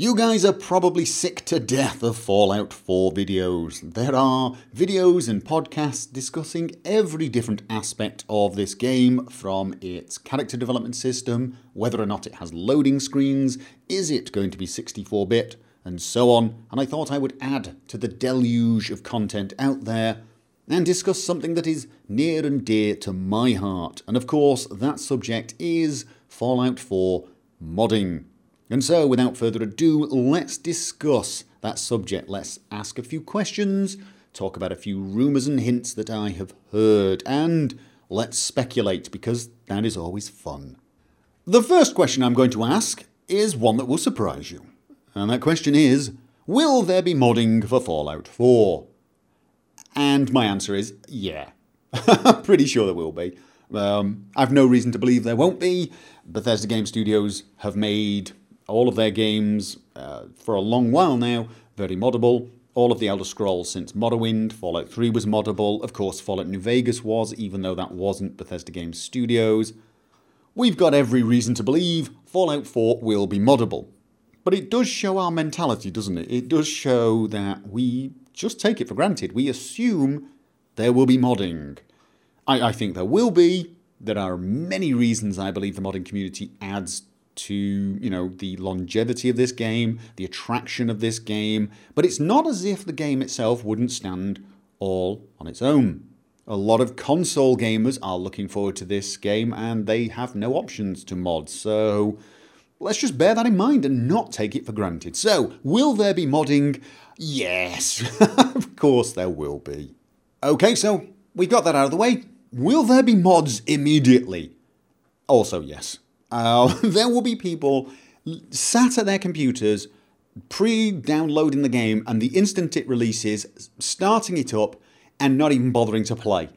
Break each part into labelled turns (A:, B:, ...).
A: You guys are probably sick to death of Fallout 4 videos. There are videos and podcasts discussing every different aspect of this game from its character development system, whether or not it has loading screens, is it going to be 64 bit, and so on. And I thought I would add to the deluge of content out there and discuss something that is near and dear to my heart. And of course, that subject is Fallout 4 modding. And so, without further ado, let's discuss that subject. Let's ask a few questions, talk about a few rumours and hints that I have heard, and let's speculate because that is always fun. The first question I'm going to ask is one that will surprise you. And that question is Will there be modding for Fallout 4? And my answer is yeah. Pretty sure there will be. Um, I've no reason to believe there won't be. Bethesda Game Studios have made all of their games uh, for a long while now very moddable. All of the Elder Scrolls since Morrowind, Fallout 3 was moddable. Of course, Fallout New Vegas was, even though that wasn't Bethesda Game Studios. We've got every reason to believe Fallout 4 will be moddable. But it does show our mentality, doesn't it? It does show that we just take it for granted. We assume there will be modding. I, I think there will be. There are many reasons I believe the modding community adds to you know the longevity of this game, the attraction of this game, but it's not as if the game itself wouldn't stand all on its own. A lot of console gamers are looking forward to this game and they have no options to mod. So let's just bear that in mind and not take it for granted. So, will there be modding? Yes, of course there will be. Okay, so we've got that out of the way. Will there be mods immediately? Also, yes. Uh, there will be people sat at their computers pre downloading the game, and the instant it releases, starting it up and not even bothering to play.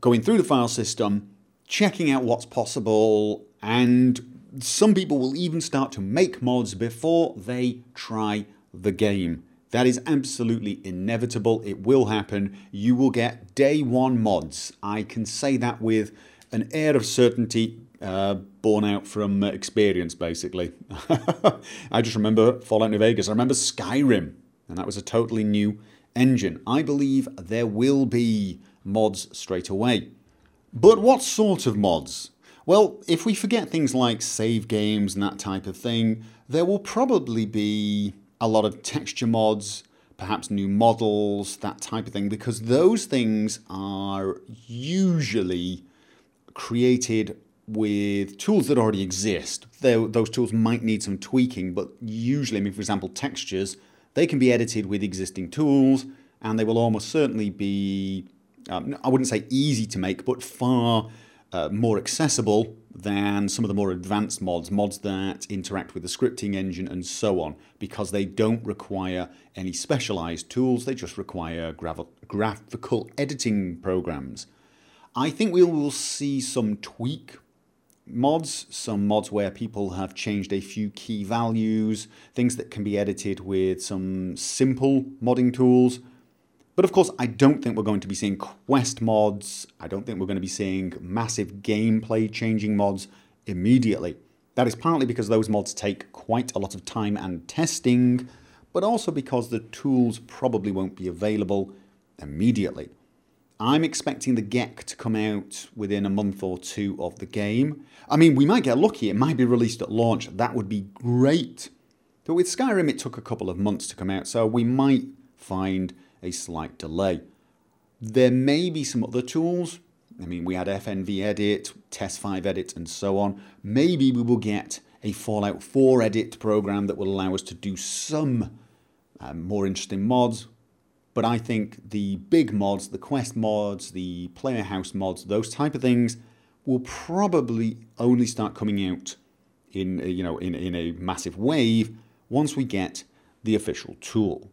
A: Going through the file system, checking out what's possible, and some people will even start to make mods before they try the game. That is absolutely inevitable. It will happen. You will get day one mods. I can say that with an air of certainty uh, born out from uh, experience, basically. I just remember Fallout New Vegas. I remember Skyrim, and that was a totally new engine. I believe there will be mods straight away. But what sort of mods? Well, if we forget things like save games and that type of thing, there will probably be a lot of texture mods, perhaps new models, that type of thing, because those things are usually created with tools that already exist. those tools might need some tweaking, but usually, I mean, for example, textures, they can be edited with existing tools and they will almost certainly be, um, I wouldn't say easy to make, but far uh, more accessible than some of the more advanced mods, mods that interact with the scripting engine and so on, because they don't require any specialized tools, they just require gra- graphical editing programs. I think we will see some tweak mods, some mods where people have changed a few key values, things that can be edited with some simple modding tools. But of course, I don't think we're going to be seeing quest mods. I don't think we're going to be seeing massive gameplay changing mods immediately. That is partly because those mods take quite a lot of time and testing, but also because the tools probably won't be available immediately. I'm expecting the GECK to come out within a month or two of the game. I mean, we might get lucky, it might be released at launch. That would be great. But with Skyrim, it took a couple of months to come out, so we might find a slight delay. There may be some other tools. I mean, we had FNV Edit, TES 5 Edit, and so on. Maybe we will get a Fallout 4 edit program that will allow us to do some um, more interesting mods but I think the big mods, the quest mods, the player house mods, those type of things will probably only start coming out in you know in, in a massive wave once we get the official tool.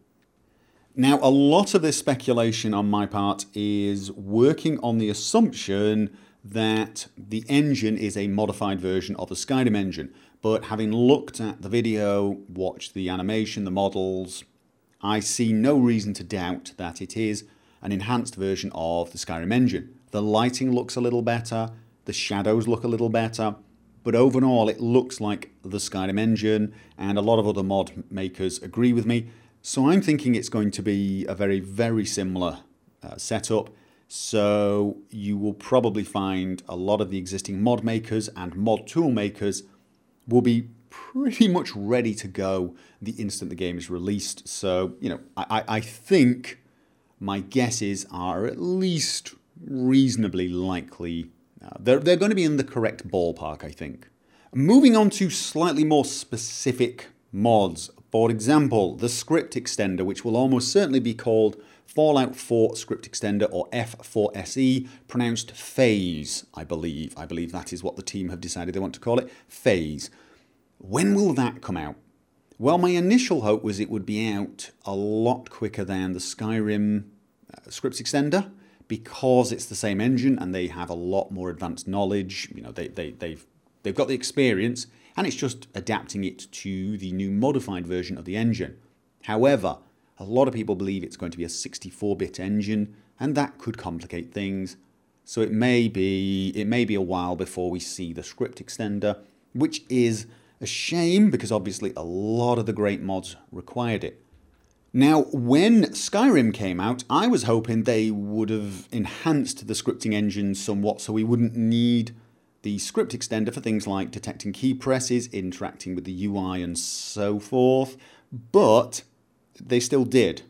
A: Now, a lot of this speculation on my part is working on the assumption that the engine is a modified version of the Skyrim engine. But having looked at the video, watched the animation, the models, I see no reason to doubt that it is an enhanced version of the Skyrim engine. The lighting looks a little better, the shadows look a little better, but overall it looks like the Skyrim engine, and a lot of other mod makers agree with me. So I'm thinking it's going to be a very, very similar uh, setup. So you will probably find a lot of the existing mod makers and mod tool makers will be pretty much ready to go the instant the game is released. So, you know, I, I think my guesses are at least reasonably likely. Uh, they're, they're going to be in the correct ballpark, I think. Moving on to slightly more specific mods. For example, the script extender, which will almost certainly be called Fallout 4 script extender or F4SE, pronounced phase, I believe. I believe that is what the team have decided they want to call it phase. When will that come out? Well, my initial hope was it would be out a lot quicker than the Skyrim uh, scripts extender because it's the same engine and they have a lot more advanced knowledge. You know, they, they, they've, they've got the experience and it's just adapting it to the new modified version of the engine. However, a lot of people believe it's going to be a 64 bit engine and that could complicate things. So it may be it may be a while before we see the script extender, which is a shame because obviously a lot of the great mods required it. Now, when Skyrim came out, I was hoping they would have enhanced the scripting engine somewhat so we wouldn't need the script extender for things like detecting key presses, interacting with the UI, and so forth. But they still did.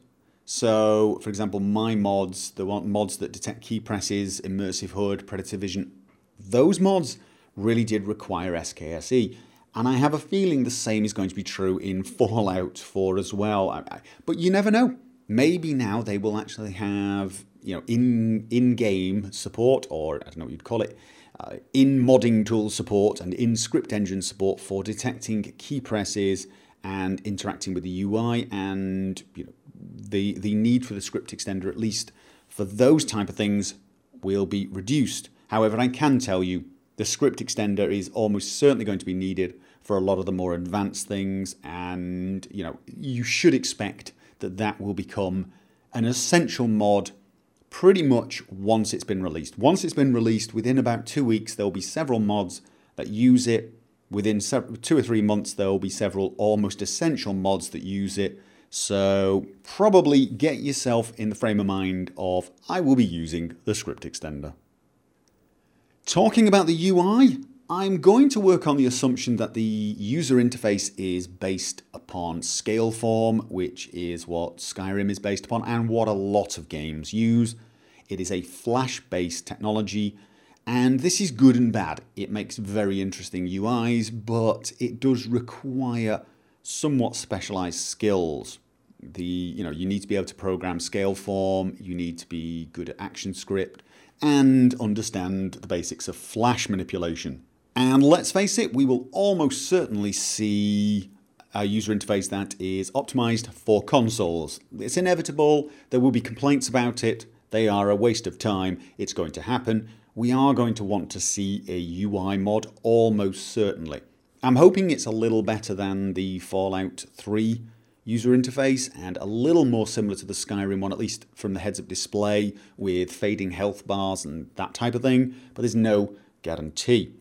A: So, for example, my mods, the mods that detect key presses, immersive HUD, predator vision, those mods really did require SKSE. And I have a feeling the same is going to be true in Fallout 4 as well. But you never know. Maybe now they will actually have, you know, in in-game support, or I don't know what you'd call it, uh, in modding tool support and in script engine support for detecting key presses and interacting with the UI, and you know, the the need for the script extender, at least for those type of things, will be reduced. However, I can tell you the script extender is almost certainly going to be needed for a lot of the more advanced things and you know you should expect that that will become an essential mod pretty much once it's been released. Once it's been released within about 2 weeks there'll be several mods that use it. Within 2 or 3 months there'll be several almost essential mods that use it. So probably get yourself in the frame of mind of I will be using the script extender Talking about the UI, I'm going to work on the assumption that the user interface is based upon Scaleform, which is what Skyrim is based upon and what a lot of games use. It is a Flash based technology, and this is good and bad. It makes very interesting UIs, but it does require somewhat specialized skills. The you know you need to be able to program Scaleform, you need to be good at ActionScript, and understand the basics of flash manipulation. And let's face it, we will almost certainly see a user interface that is optimized for consoles. It's inevitable, there will be complaints about it, they are a waste of time, it's going to happen. We are going to want to see a UI mod almost certainly. I'm hoping it's a little better than the Fallout 3 user interface and a little more similar to the Skyrim one, at least from the heads up display with fading health bars and that type of thing, but there's no guarantee.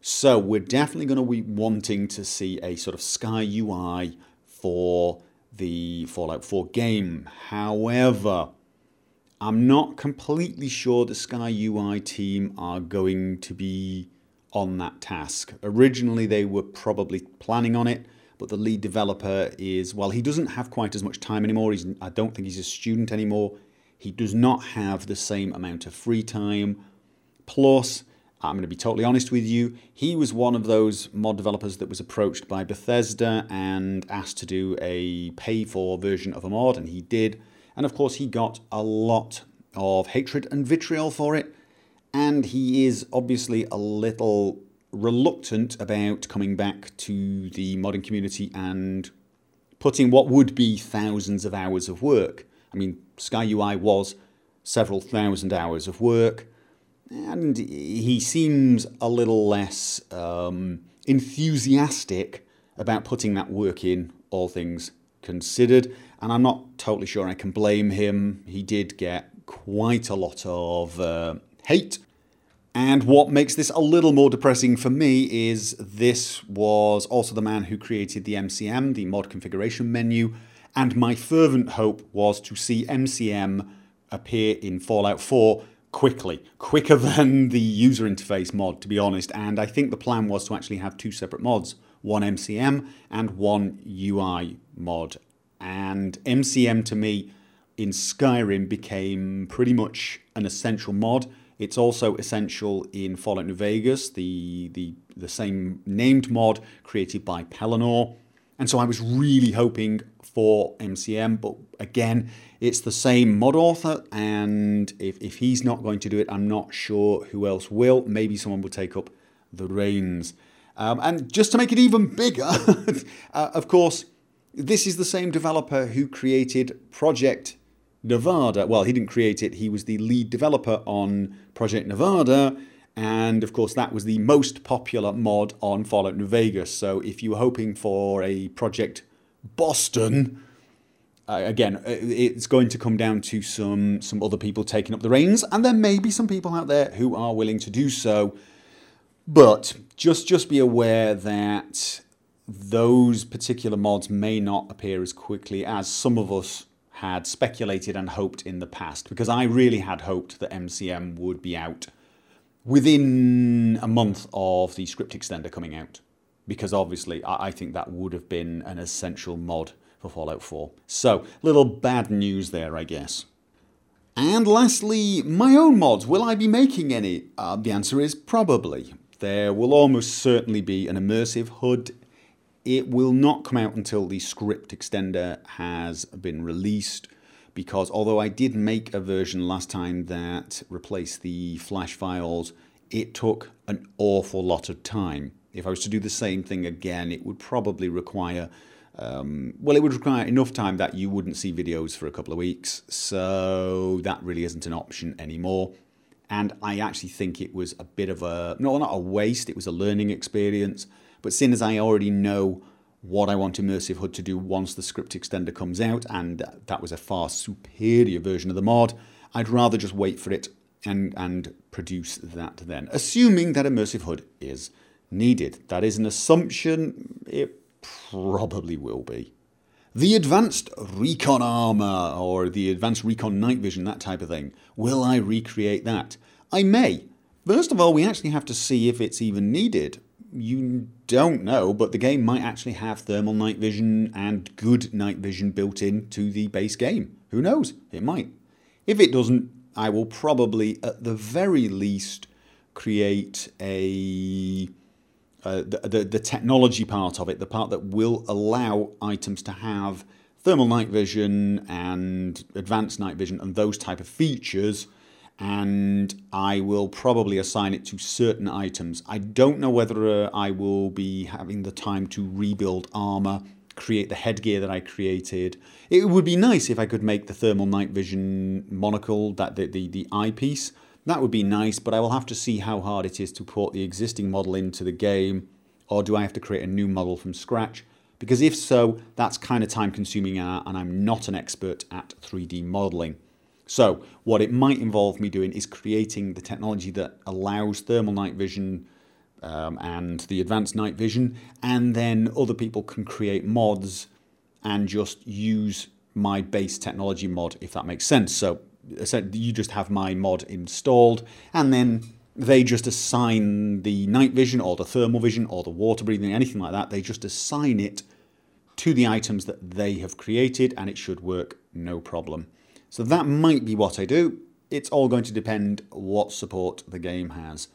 A: So we're definitely going to be wanting to see a sort of Sky UI for the Fallout 4 game. However, I'm not completely sure the Sky UI team are going to be on that task. Originally, they were probably planning on it, but the lead developer is, well, he doesn't have quite as much time anymore. He's, I don't think he's a student anymore. He does not have the same amount of free time. Plus, I'm going to be totally honest with you, he was one of those mod developers that was approached by Bethesda and asked to do a pay for version of a mod, and he did. And of course, he got a lot of hatred and vitriol for it. And he is obviously a little reluctant about coming back to the modding community and putting what would be thousands of hours of work. I mean, Sky UI was several thousand hours of work, and he seems a little less um, enthusiastic about putting that work in, all things considered. And I'm not totally sure I can blame him. He did get quite a lot of uh, hate And what makes this a little more depressing for me is this was also the man who created the MCM, the mod configuration menu, and my fervent hope was to see MCM appear in Fallout 4 quickly, quicker than the user interface mod, to be honest. And I think the plan was to actually have two separate mods one MCM and one UI mod. And MCM to me in Skyrim became pretty much an essential mod. It's also essential in Fallout New Vegas, the, the, the same named mod created by Pelinor. And so I was really hoping for MCM, but again, it's the same mod author, and if, if he's not going to do it, I'm not sure who else will. Maybe someone will take up the reins. Um, and just to make it even bigger, uh, of course, this is the same developer who created Project Nevada. Well, he didn't create it, he was the lead developer on Project Nevada. And of course, that was the most popular mod on Fallout New Vegas. So if you were hoping for a Project Boston, uh, again, uh, it's going to come down to some some other people taking up the reins, and there may be some people out there who are willing to do so. But just just be aware that those particular mods may not appear as quickly as some of us had speculated and hoped in the past. Because I really had hoped that MCM would be out within a month of the script extender coming out. Because obviously, I think that would have been an essential mod for Fallout 4. So, little bad news there, I guess. And lastly, my own mods. Will I be making any? Uh, the answer is probably. There will almost certainly be an immersive HUD. It will not come out until the script extender has been released because although I did make a version last time that replaced the flash files, it took an awful lot of time. If I was to do the same thing again, it would probably require um, well, it would require enough time that you wouldn't see videos for a couple of weeks, so that really isn't an option anymore. And I actually think it was a bit of a, no, not a waste, it was a learning experience. But seeing as I already know what I want Immersive HUD to do once the script extender comes out, and that was a far superior version of the mod, I'd rather just wait for it and, and produce that then, assuming that Immersive HUD is needed. That is an assumption. It probably will be. The Advanced Recon Armor, or the Advanced Recon Night Vision, that type of thing. Will I recreate that? I may. First of all, we actually have to see if it's even needed. You don't know, but the game might actually have thermal night vision and good night vision built into the base game. Who knows? It might. If it doesn't, I will probably, at the very least, create a uh, the, the, the technology part of it, the part that will allow items to have thermal night vision and advanced night vision and those type of features and I will probably assign it to certain items. I don't know whether uh, I will be having the time to rebuild armor, create the headgear that I created. It would be nice if I could make the thermal night vision monocle, that the, the, the eyepiece, that would be nice, but I will have to see how hard it is to port the existing model into the game, or do I have to create a new model from scratch? Because if so, that's kind of time consuming and I'm not an expert at 3D modeling. So, what it might involve me doing is creating the technology that allows thermal night vision um, and the advanced night vision, and then other people can create mods and just use my base technology mod, if that makes sense. So, you just have my mod installed, and then they just assign the night vision or the thermal vision or the water breathing, anything like that. They just assign it to the items that they have created, and it should work no problem. So that might be what I do. It's all going to depend what support the game has.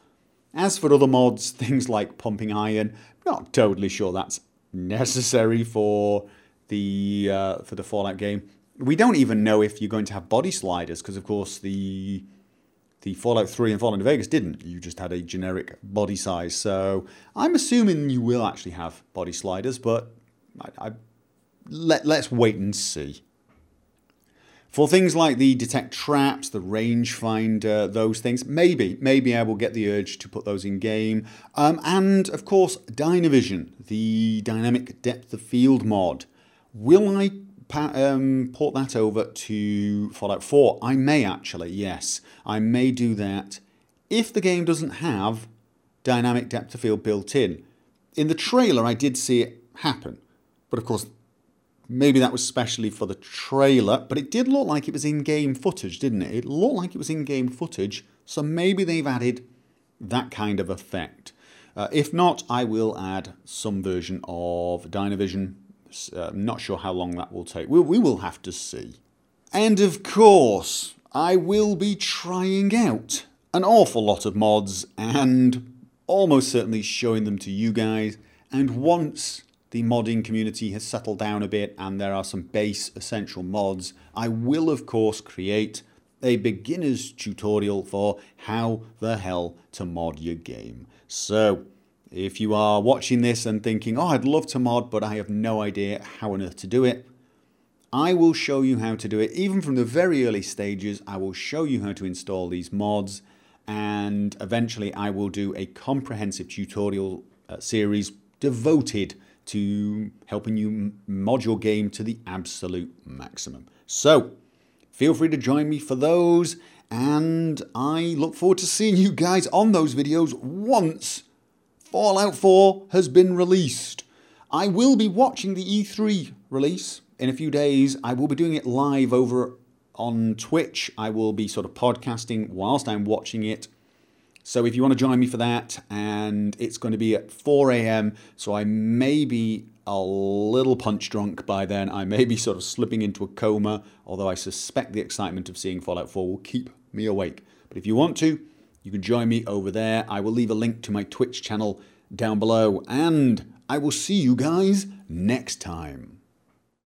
A: As for other mods, things like pumping iron, not totally sure that's necessary for the uh, for the Fallout game we don't even know if you're going to have body sliders because, of course, the the Fallout 3 and Fallout New Vegas didn't. You just had a generic body size. So I'm assuming you will actually have body sliders, but I, I, let, let's wait and see. For things like the detect traps, the rangefinder, those things, maybe, maybe I will get the urge to put those in game. Um, and of course, Dynavision, the dynamic depth of field mod. Will I um, port that over to Fallout 4. I may actually, yes. I may do that if the game doesn't have dynamic depth of field built in. In the trailer, I did see it happen, but of course, maybe that was specially for the trailer, but it did look like it was in game footage, didn't it? It looked like it was in game footage, so maybe they've added that kind of effect. Uh, if not, I will add some version of Dynavision. Uh, not sure how long that will take. We, we will have to see. And of course, I will be trying out an awful lot of mods and almost certainly showing them to you guys. And once the modding community has settled down a bit and there are some base essential mods, I will of course create a beginner's tutorial for how the hell to mod your game. So, if you are watching this and thinking, oh, I'd love to mod, but I have no idea how on earth to do it, I will show you how to do it. Even from the very early stages, I will show you how to install these mods, and eventually I will do a comprehensive tutorial uh, series devoted to helping you mod your game to the absolute maximum. So, Feel free to join me for those, and I look forward to seeing you guys on those videos once Fallout 4 has been released. I will be watching the E3 release in a few days. I will be doing it live over on Twitch. I will be sort of podcasting whilst I'm watching it. So if you want to join me for that, and it's going to be at 4 a.m., so I may be a little punch drunk by then. I may be sort of slipping into a coma, although I suspect the excitement of seeing Fallout 4 will keep me awake. But if you want to, you can join me over there. I will leave a link to my Twitch channel down below, and I will see you guys next time.